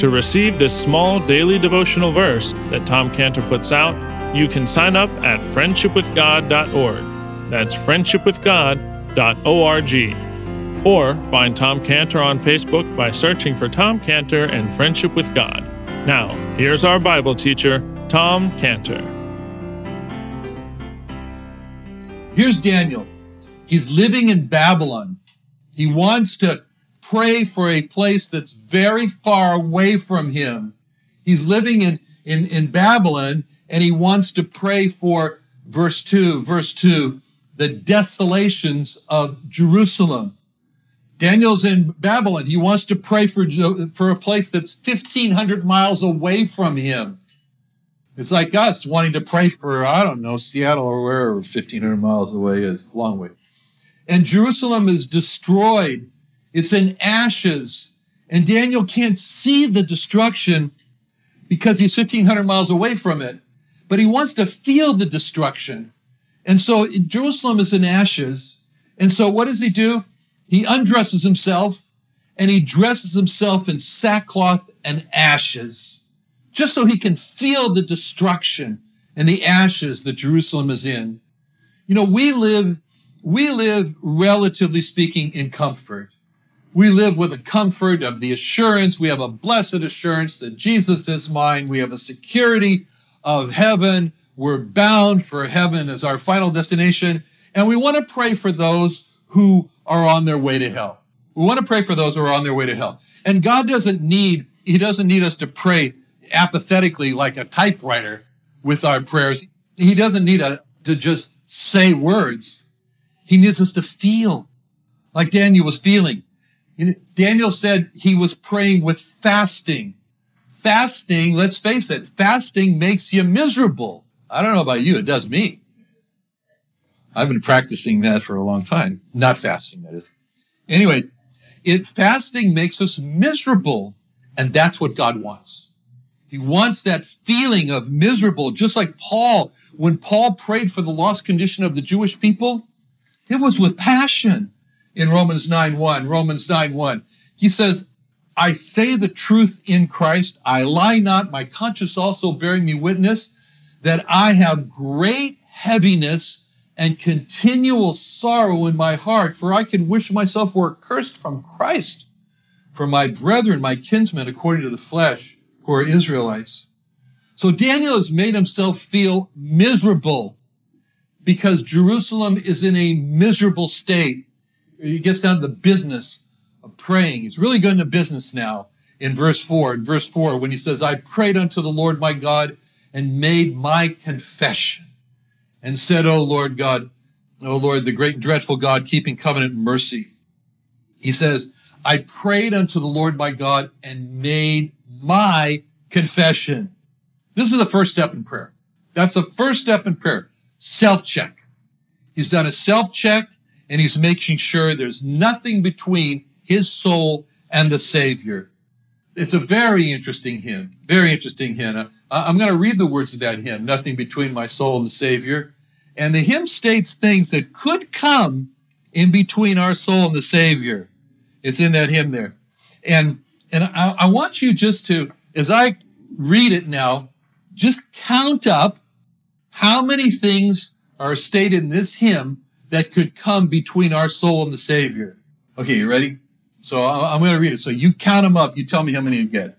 To receive this small daily devotional verse that Tom Cantor puts out, you can sign up at friendshipwithgod.org. That's friendshipwithgod.org. Or find Tom Cantor on Facebook by searching for Tom Cantor and Friendship with God. Now, here's our Bible teacher, Tom Cantor. Here's Daniel. He's living in Babylon. He wants to pray for a place that's very far away from him. He's living in, in, in Babylon and he wants to pray for verse 2, verse 2, the desolations of Jerusalem. Daniel's in Babylon. He wants to pray for, for a place that's 1,500 miles away from him. It's like us wanting to pray for, I don't know, Seattle or wherever 1,500 miles away is, a long way. And Jerusalem is destroyed. It's in ashes. And Daniel can't see the destruction because he's 1,500 miles away from it. But he wants to feel the destruction. And so Jerusalem is in ashes. And so what does he do? He undresses himself and he dresses himself in sackcloth and ashes just so he can feel the destruction and the ashes that Jerusalem is in. You know, we live, we live, relatively speaking, in comfort. We live with a comfort of the assurance. We have a blessed assurance that Jesus is mine. We have a security of heaven. We're bound for heaven as our final destination. And we want to pray for those who are on their way to hell. We want to pray for those who are on their way to hell. And God doesn't need, He doesn't need us to pray apathetically like a typewriter with our prayers. He doesn't need a, to just say words. He needs us to feel like Daniel was feeling. Daniel said he was praying with fasting. Fasting, let's face it, fasting makes you miserable. I don't know about you, it does me. I've been practicing that for a long time. Not fasting, that is. Anyway, it fasting makes us miserable, and that's what God wants. He wants that feeling of miserable, just like Paul, when Paul prayed for the lost condition of the Jewish people, it was with passion in Romans 9 1. Romans 9 1. He says, I say the truth in Christ. I lie not. My conscience also bearing me witness that I have great heaviness and continual sorrow in my heart, for I can wish myself were accursed from Christ for my brethren, my kinsmen, according to the flesh who are Israelites. So Daniel has made himself feel miserable because Jerusalem is in a miserable state. He gets down to the business of praying. He's really going to business now in verse 4. In verse 4, when he says, I prayed unto the Lord my God and made my confession and said, O Lord God, O Lord, the great and dreadful God, keeping covenant mercy. He says, I prayed unto the Lord my God and made my confession. This is the first step in prayer. That's the first step in prayer. Self check. He's done a self check and he's making sure there's nothing between his soul and the Savior. It's a very interesting hymn. Very interesting hymn. I'm going to read the words of that hymn. Nothing between my soul and the Savior. And the hymn states things that could come in between our soul and the Savior. It's in that hymn there. And, and I, I want you just to, as I read it now, just count up how many things are stated in this hymn that could come between our soul and the Savior. Okay, you ready? So I'm going to read it. So you count them up. You tell me how many you get.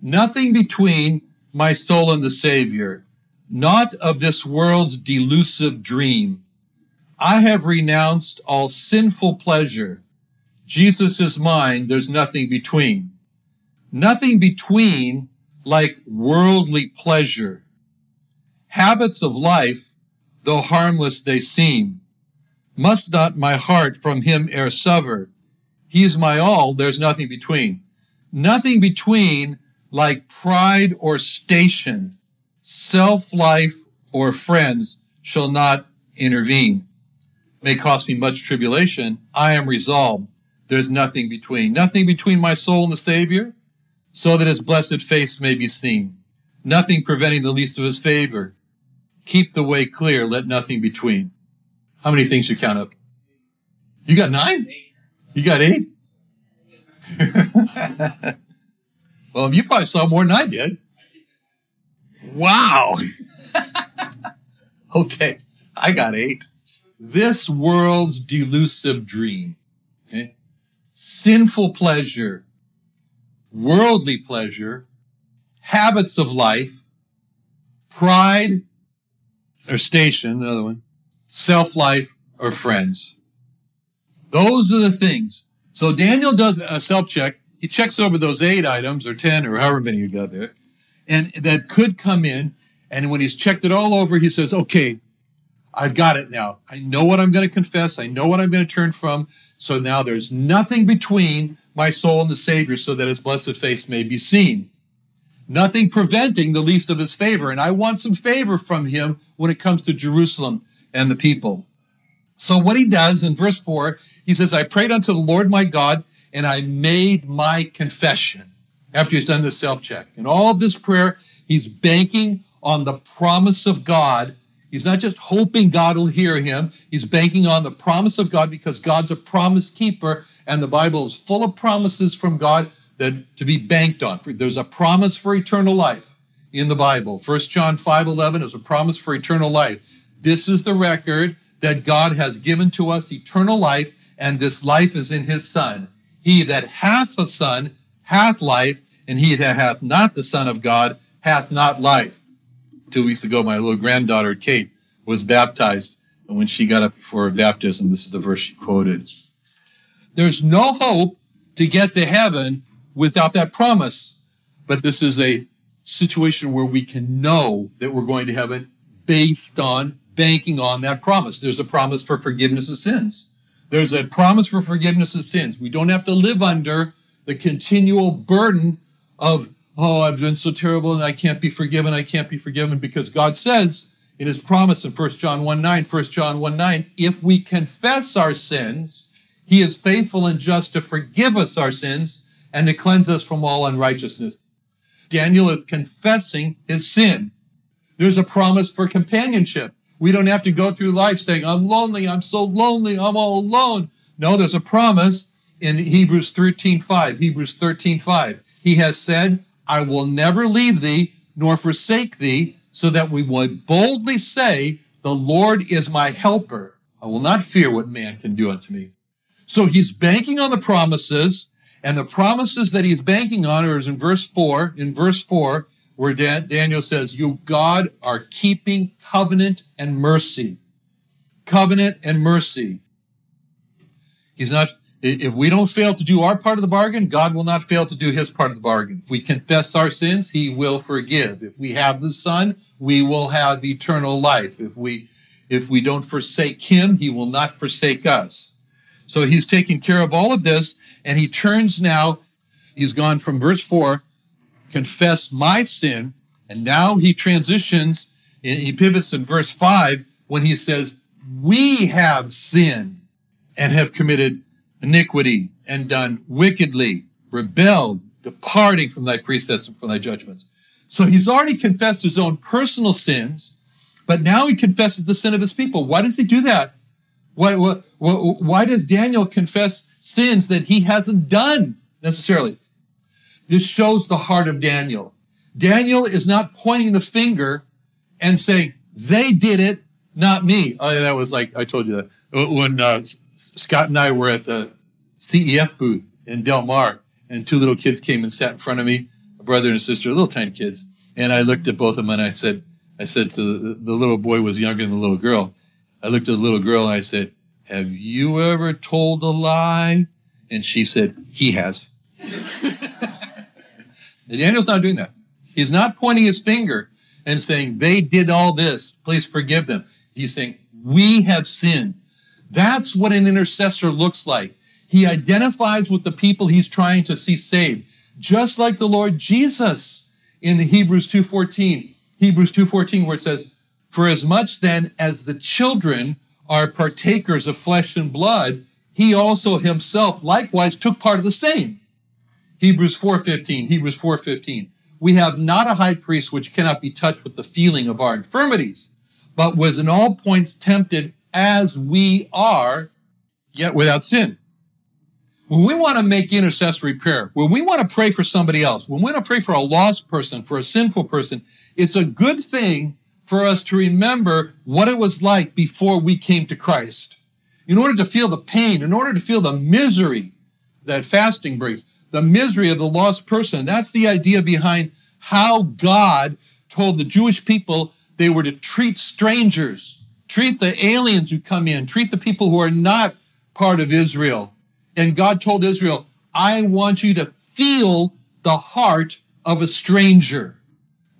Nothing between my soul and the Savior, not of this world's delusive dream. I have renounced all sinful pleasure. Jesus is mine. There's nothing between. Nothing between like worldly pleasure. Habits of life, though harmless they seem, must not my heart from him e'er sever. He's my all. There's nothing between. Nothing between like pride or station, self life or friends shall not intervene. May cost me much tribulation. I am resolved. There's nothing between. Nothing between my soul and the Savior, so that his blessed face may be seen. Nothing preventing the least of his favor. Keep the way clear. Let nothing between. How many things you count up? You got nine? You got eight? Well, you probably saw more than I did. Wow. okay, I got eight. This world's delusive dream. Okay. Sinful pleasure, worldly pleasure, habits of life, pride or station, another one, self life or friends. Those are the things. So Daniel does a self check he checks over those eight items or 10 or however many you got there, and that could come in. And when he's checked it all over, he says, okay, I've got it now. I know what I'm going to confess. I know what I'm going to turn from. So now there's nothing between my soul and the Savior so that his blessed face may be seen. Nothing preventing the least of his favor. And I want some favor from him when it comes to Jerusalem and the people. So what he does in verse four, he says, I prayed unto the Lord my God and I made my confession after he's done this self check. In all of this prayer, he's banking on the promise of God. He's not just hoping God will hear him, he's banking on the promise of God because God's a promise keeper, and the Bible is full of promises from God that to be banked on. There's a promise for eternal life in the Bible. 1 John 5 11 is a promise for eternal life. This is the record that God has given to us eternal life, and this life is in his Son. He that hath the Son hath life, and he that hath not the Son of God hath not life. Two weeks ago, my little granddaughter, Kate, was baptized. And when she got up for baptism, this is the verse she quoted. There's no hope to get to heaven without that promise. But this is a situation where we can know that we're going to heaven based on banking on that promise. There's a promise for forgiveness of sins. There's a promise for forgiveness of sins. We don't have to live under the continual burden of, oh, I've been so terrible and I can't be forgiven. I can't be forgiven because God says in his promise in 1 John 1 9, 1 John 1 9, if we confess our sins, he is faithful and just to forgive us our sins and to cleanse us from all unrighteousness. Daniel is confessing his sin. There's a promise for companionship. We don't have to go through life saying, I'm lonely, I'm so lonely, I'm all alone. No, there's a promise in Hebrews 13 5. Hebrews 13 5. He has said, I will never leave thee nor forsake thee, so that we would boldly say, The Lord is my helper. I will not fear what man can do unto me. So he's banking on the promises, and the promises that he's banking on are in verse 4. In verse 4, where Daniel says, You, God, are keeping covenant and mercy. Covenant and mercy. He's not, if we don't fail to do our part of the bargain, God will not fail to do his part of the bargain. If we confess our sins, he will forgive. If we have the Son, we will have eternal life. If we, if we don't forsake him, he will not forsake us. So he's taking care of all of this, and he turns now, he's gone from verse 4 confess my sin. And now he transitions, he pivots in verse 5 when he says, We have sinned and have committed iniquity and done wickedly, rebelled, departing from thy precepts and from thy judgments. So he's already confessed his own personal sins. But now he confesses the sin of his people. Why does he do that? Why, why, why does Daniel confess sins that he hasn't done necessarily? This shows the heart of Daniel. Daniel is not pointing the finger and saying, they did it, not me. Oh, that was like, I told you that. When uh, Scott and I were at the CEF booth in Del Mar, and two little kids came and sat in front of me, a brother and a sister, little tiny kids. And I looked at both of them and I said, I said to the, the little boy was younger than the little girl. I looked at the little girl and I said, have you ever told a lie? And she said, he has. Daniel's not doing that. He's not pointing his finger and saying, they did all this. Please forgive them. He's saying, we have sinned. That's what an intercessor looks like. He identifies with the people he's trying to see saved, just like the Lord Jesus in Hebrews 2.14. Hebrews 2.14 where it says, For as much then as the children are partakers of flesh and blood, he also himself likewise took part of the same. Hebrews 4.15, Hebrews 4.15. We have not a high priest which cannot be touched with the feeling of our infirmities, but was in all points tempted as we are, yet without sin. When we want to make intercessory prayer, when we want to pray for somebody else, when we want to pray for a lost person, for a sinful person, it's a good thing for us to remember what it was like before we came to Christ. In order to feel the pain, in order to feel the misery that fasting brings, the misery of the lost person, that's the idea behind how God told the Jewish people they were to treat strangers, treat the aliens who come in, treat the people who are not part of Israel. And God told Israel, I want you to feel the heart of a stranger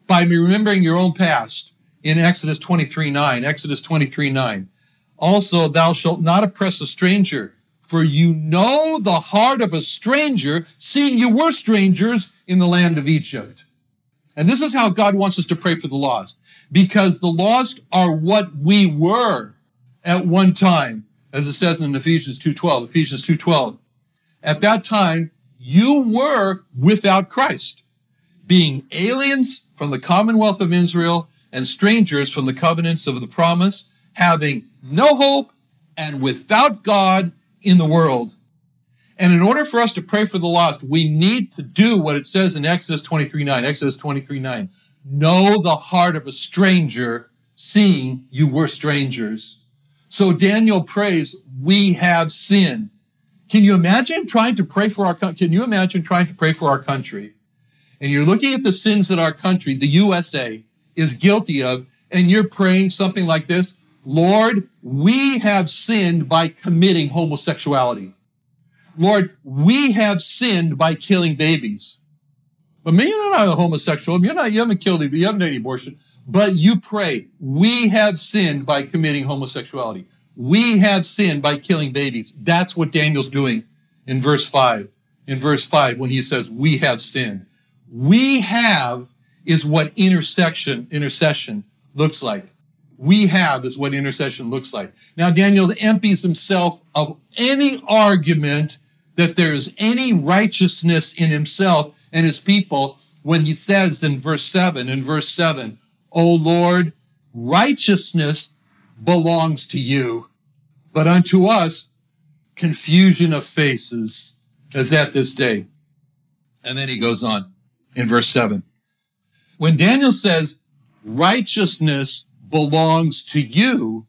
by remembering your own past in Exodus 23 9. Exodus 23 9. Also, thou shalt not oppress a stranger, for you know the heart of a stranger, seeing you were strangers in the land of Egypt. And this is how God wants us to pray for the lost, because the lost are what we were at one time, as it says in Ephesians 2.12, Ephesians 2.12. At that time, you were without Christ, being aliens from the commonwealth of Israel and strangers from the covenants of the promise, having no hope and without God in the world. And in order for us to pray for the lost, we need to do what it says in Exodus 23 9. Exodus 23 9. Know the heart of a stranger, seeing you were strangers. So Daniel prays, We have sinned. Can you imagine trying to pray for our country? Can you imagine trying to pray for our country? And you're looking at the sins that our country, the USA, is guilty of, and you're praying something like this Lord, we have sinned by committing homosexuality. Lord, we have sinned by killing babies. But maybe you're not a homosexual. You're not, you haven't killed, you haven't done abortion, but you pray, we have sinned by committing homosexuality. We have sinned by killing babies. That's what Daniel's doing in verse five. In verse five, when he says, we have sinned. We have is what intersection, intercession looks like. We have is what intercession looks like. Now, Daniel empties himself of any argument that there is any righteousness in himself and his people when he says in verse 7, in verse 7, O Lord, righteousness belongs to you, but unto us confusion of faces as at this day. And then he goes on in verse 7. When Daniel says righteousness belongs to you,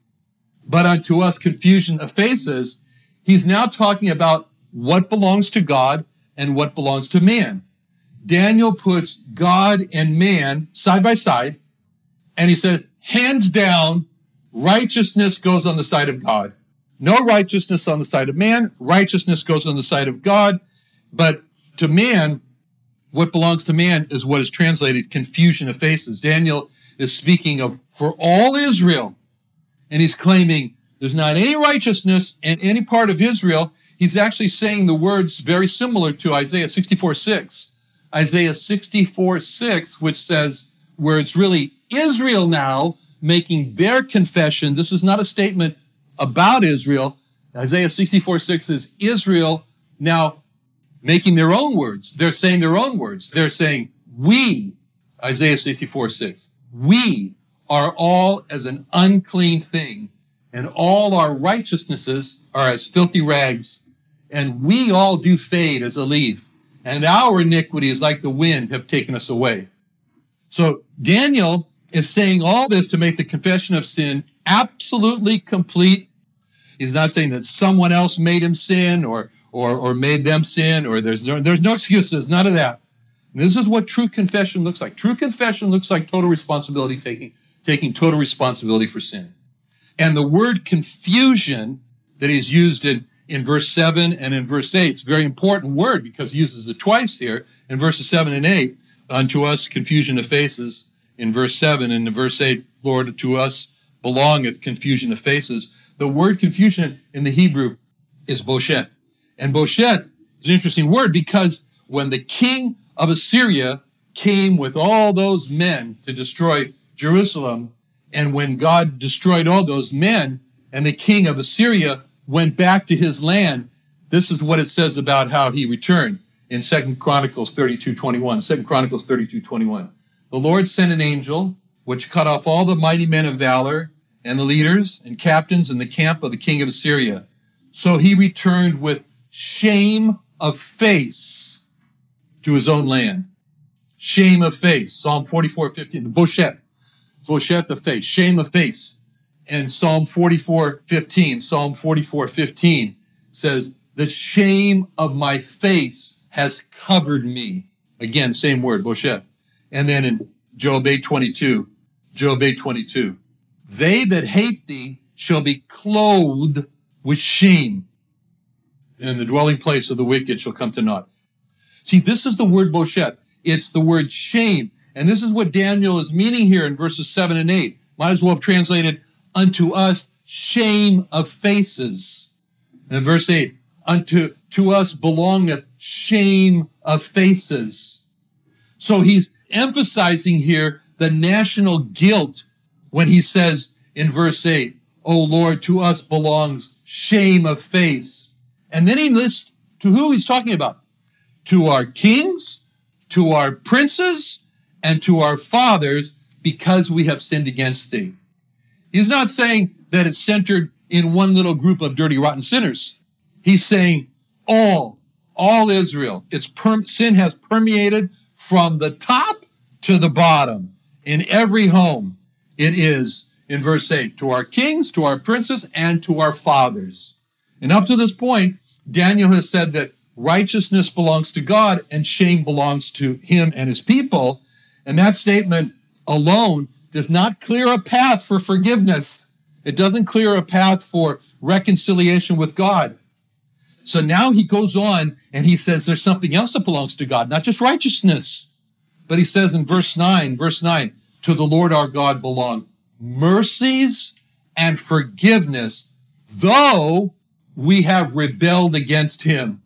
but unto us confusion of faces, he's now talking about what belongs to God and what belongs to man. Daniel puts God and man side by side, and he says, hands down, righteousness goes on the side of God. No righteousness on the side of man. Righteousness goes on the side of God. But to man, what belongs to man is what is translated confusion of faces. Daniel is speaking of for all Israel, and he's claiming there's not any righteousness in any part of Israel he's actually saying the words very similar to Isaiah 64 6. Isaiah 64 6, which says, where it's really Israel now making their confession. This is not a statement about Israel. Isaiah 64 6 is Israel now making their own words. They're saying their own words. They're saying, we, Isaiah 64 6, we are all as an unclean thing, and all our righteousnesses are as filthy rags. And we all do fade as a leaf, and our iniquities, like the wind, have taken us away. So Daniel is saying all this to make the confession of sin absolutely complete. He's not saying that someone else made him sin or or, or made them sin or there's no there's no excuses, none of that. This is what true confession looks like. True confession looks like total responsibility taking taking total responsibility for sin. And the word confusion that is used in, in verse 7 and in verse 8, it's a very important word because he uses it twice here in verses 7 and 8. Unto us confusion of faces in verse 7 and in verse 8, Lord, to us belongeth confusion of faces. The word confusion in the Hebrew is bosheth. And bosheth is an interesting word because when the king of Assyria came with all those men to destroy Jerusalem. And when God destroyed all those men and the king of Assyria went back to his land, this is what it says about how he returned in Second Chronicles 32, 21. 2 Chronicles 32, 21. The Lord sent an angel which cut off all the mighty men of valor and the leaders and captains in the camp of the king of Assyria. So he returned with shame of face to his own land. Shame of face. Psalm 44, 15. The Boshet. Boshet the face, shame of face. And Psalm 44, 15, Psalm 44, 15 says, the shame of my face has covered me. Again, same word, Boshet. And then in Job 8, 22, Job 8, 22, they that hate thee shall be clothed with shame and the dwelling place of the wicked shall come to naught. See, this is the word Boshet. It's the word shame. And this is what Daniel is meaning here in verses 7 and 8. Might as well have translated, unto us shame of faces. And verse 8, unto to us belongeth shame of faces. So he's emphasizing here the national guilt when he says in verse 8, O Lord, to us belongs shame of face. And then he lists to who he's talking about. To our kings, to our princes, and to our fathers because we have sinned against thee. He's not saying that it's centered in one little group of dirty, rotten sinners. He's saying all, all Israel. Its per- sin has permeated from the top to the bottom in every home. It is in verse 8 to our kings, to our princes, and to our fathers. And up to this point, Daniel has said that righteousness belongs to God and shame belongs to him and his people. And that statement alone does not clear a path for forgiveness. It doesn't clear a path for reconciliation with God. So now he goes on and he says there's something else that belongs to God, not just righteousness. But he says in verse 9, verse 9, to the Lord our God belong mercies and forgiveness, though we have rebelled against him.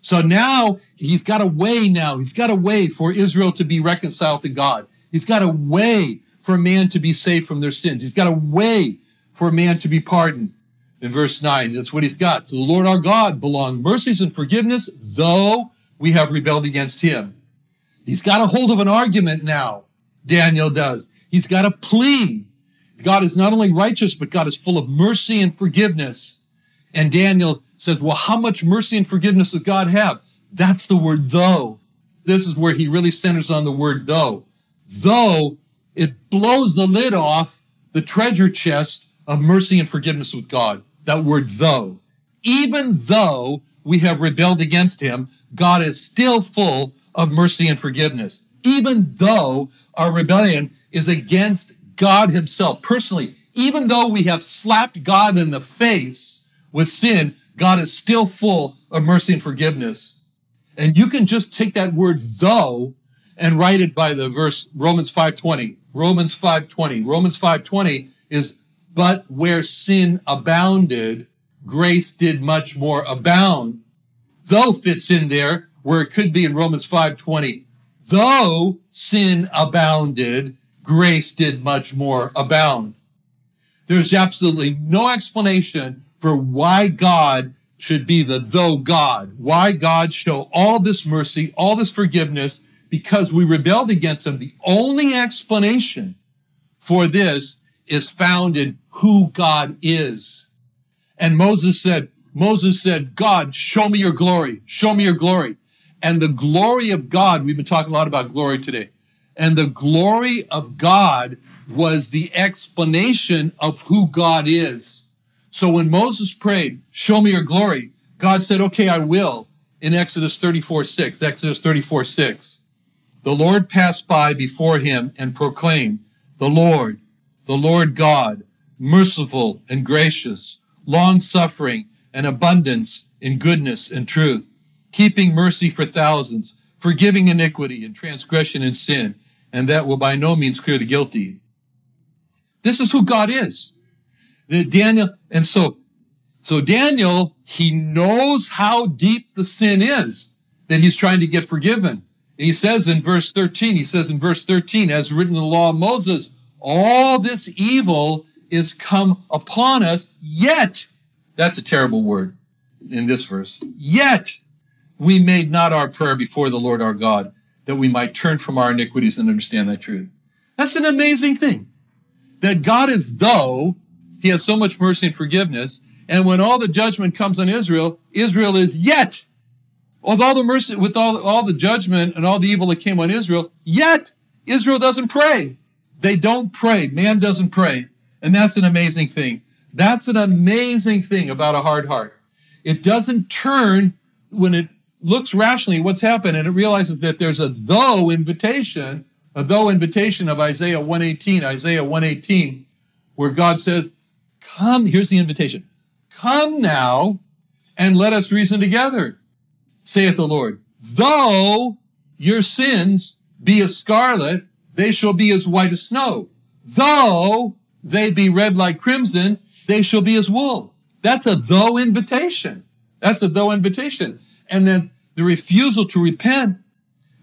So now he's got a way now. He's got a way for Israel to be reconciled to God. He's got a way for a man to be saved from their sins. He's got a way for a man to be pardoned. In verse 9, that's what he's got. To the Lord our God belong mercies and forgiveness, though we have rebelled against him. He's got a hold of an argument now, Daniel does. He's got a plea. God is not only righteous, but God is full of mercy and forgiveness. And Daniel says, well, how much mercy and forgiveness does God have? That's the word though. This is where he really centers on the word though. Though it blows the lid off the treasure chest of mercy and forgiveness with God. That word though. Even though we have rebelled against him, God is still full of mercy and forgiveness. Even though our rebellion is against God himself personally, even though we have slapped God in the face with sin, God is still full of mercy and forgiveness. And you can just take that word though and write it by the verse Romans 5:20. Romans 5:20. Romans 5:20 is but where sin abounded, grace did much more abound. Though fits in there where it could be in Romans 5:20. Though sin abounded, grace did much more abound. There's absolutely no explanation for why God should be the though God, why God show all this mercy, all this forgiveness, because we rebelled against him. The only explanation for this is found in who God is. And Moses said, Moses said, God, show me your glory. Show me your glory. And the glory of God, we've been talking a lot about glory today. And the glory of God was the explanation of who God is. So when Moses prayed, show me your glory, God said, okay, I will in Exodus 34, 6, Exodus 34, 6. The Lord passed by before him and proclaimed, the Lord, the Lord God, merciful and gracious, long suffering and abundance in goodness and truth, keeping mercy for thousands, forgiving iniquity and transgression and sin, and that will by no means clear the guilty. This is who God is. Daniel, and so, so Daniel, he knows how deep the sin is that he's trying to get forgiven. And he says in verse 13, he says in verse 13, as written in the law of Moses, all this evil is come upon us, yet, that's a terrible word in this verse, yet we made not our prayer before the Lord our God, that we might turn from our iniquities and understand thy truth. That's an amazing thing. That God is though, he has so much mercy and forgiveness, and when all the judgment comes on Israel, Israel is yet, with all the mercy, with all, all the judgment and all the evil that came on Israel, yet Israel doesn't pray. They don't pray. Man doesn't pray. And that's an amazing thing. That's an amazing thing about a hard heart. It doesn't turn when it looks rationally what's happened and it realizes that there's a though invitation, a though invitation of Isaiah 118, Isaiah 118, where God says, Come, here's the invitation. Come now and let us reason together, saith the Lord. Though your sins be as scarlet, they shall be as white as snow. Though they be red like crimson, they shall be as wool. That's a though invitation. That's a though invitation. And then the refusal to repent.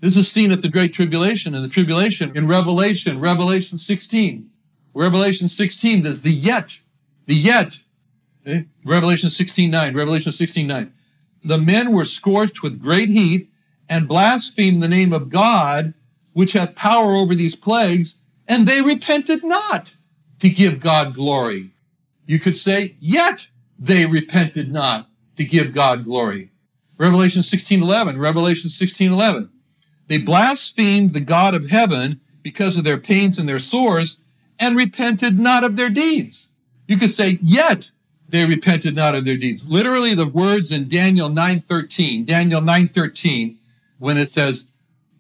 This is seen at the Great Tribulation and the tribulation in Revelation, Revelation 16. Revelation 16, there's the yet, the yet. Okay? Eh? Revelation 16, 9, Revelation 16, 9. The men were scorched with great heat and blasphemed the name of God which hath power over these plagues, and they repented not to give God glory. You could say, yet they repented not to give God glory. Revelation 16:11, Revelation 16:11. They blasphemed the God of heaven because of their pains and their sores and repented not of their deeds. You could say, yet they repented not of their deeds. Literally the words in Daniel 9:13, Daniel 9:13 when it says,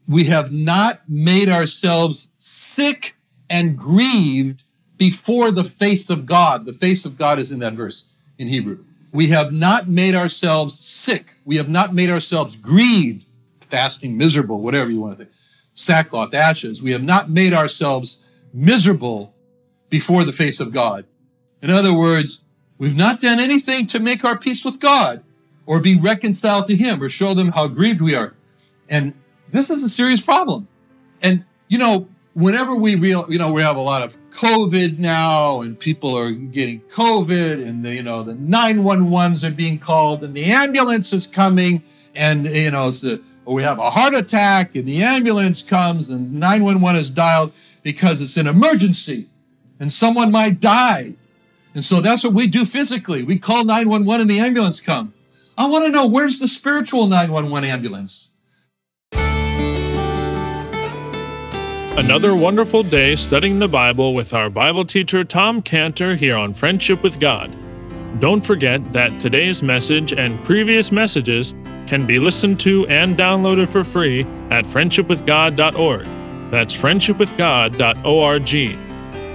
we have not made ourselves sick and grieved before the face of God. The face of God is in that verse in Hebrew. We have not made ourselves sick. We have not made ourselves grieved, fasting, miserable, whatever you want to think, sackcloth, ashes. We have not made ourselves miserable before the face of God. In other words, we've not done anything to make our peace with God or be reconciled to Him or show them how grieved we are. And this is a serious problem. And, you know, whenever we real, you know, we have a lot of COVID now and people are getting COVID and the, you know, the 911s are being called and the ambulance is coming and, you know, the, we have a heart attack and the ambulance comes and 911 is dialed because it's an emergency and someone might die. And so that's what we do physically. We call 911 and the ambulance come. I want to know where's the spiritual 911 ambulance? Another wonderful day studying the Bible with our Bible teacher Tom Cantor here on Friendship with God. Don't forget that today's message and previous messages can be listened to and downloaded for free at friendshipwithgod.org. That's friendshipwithgod.org.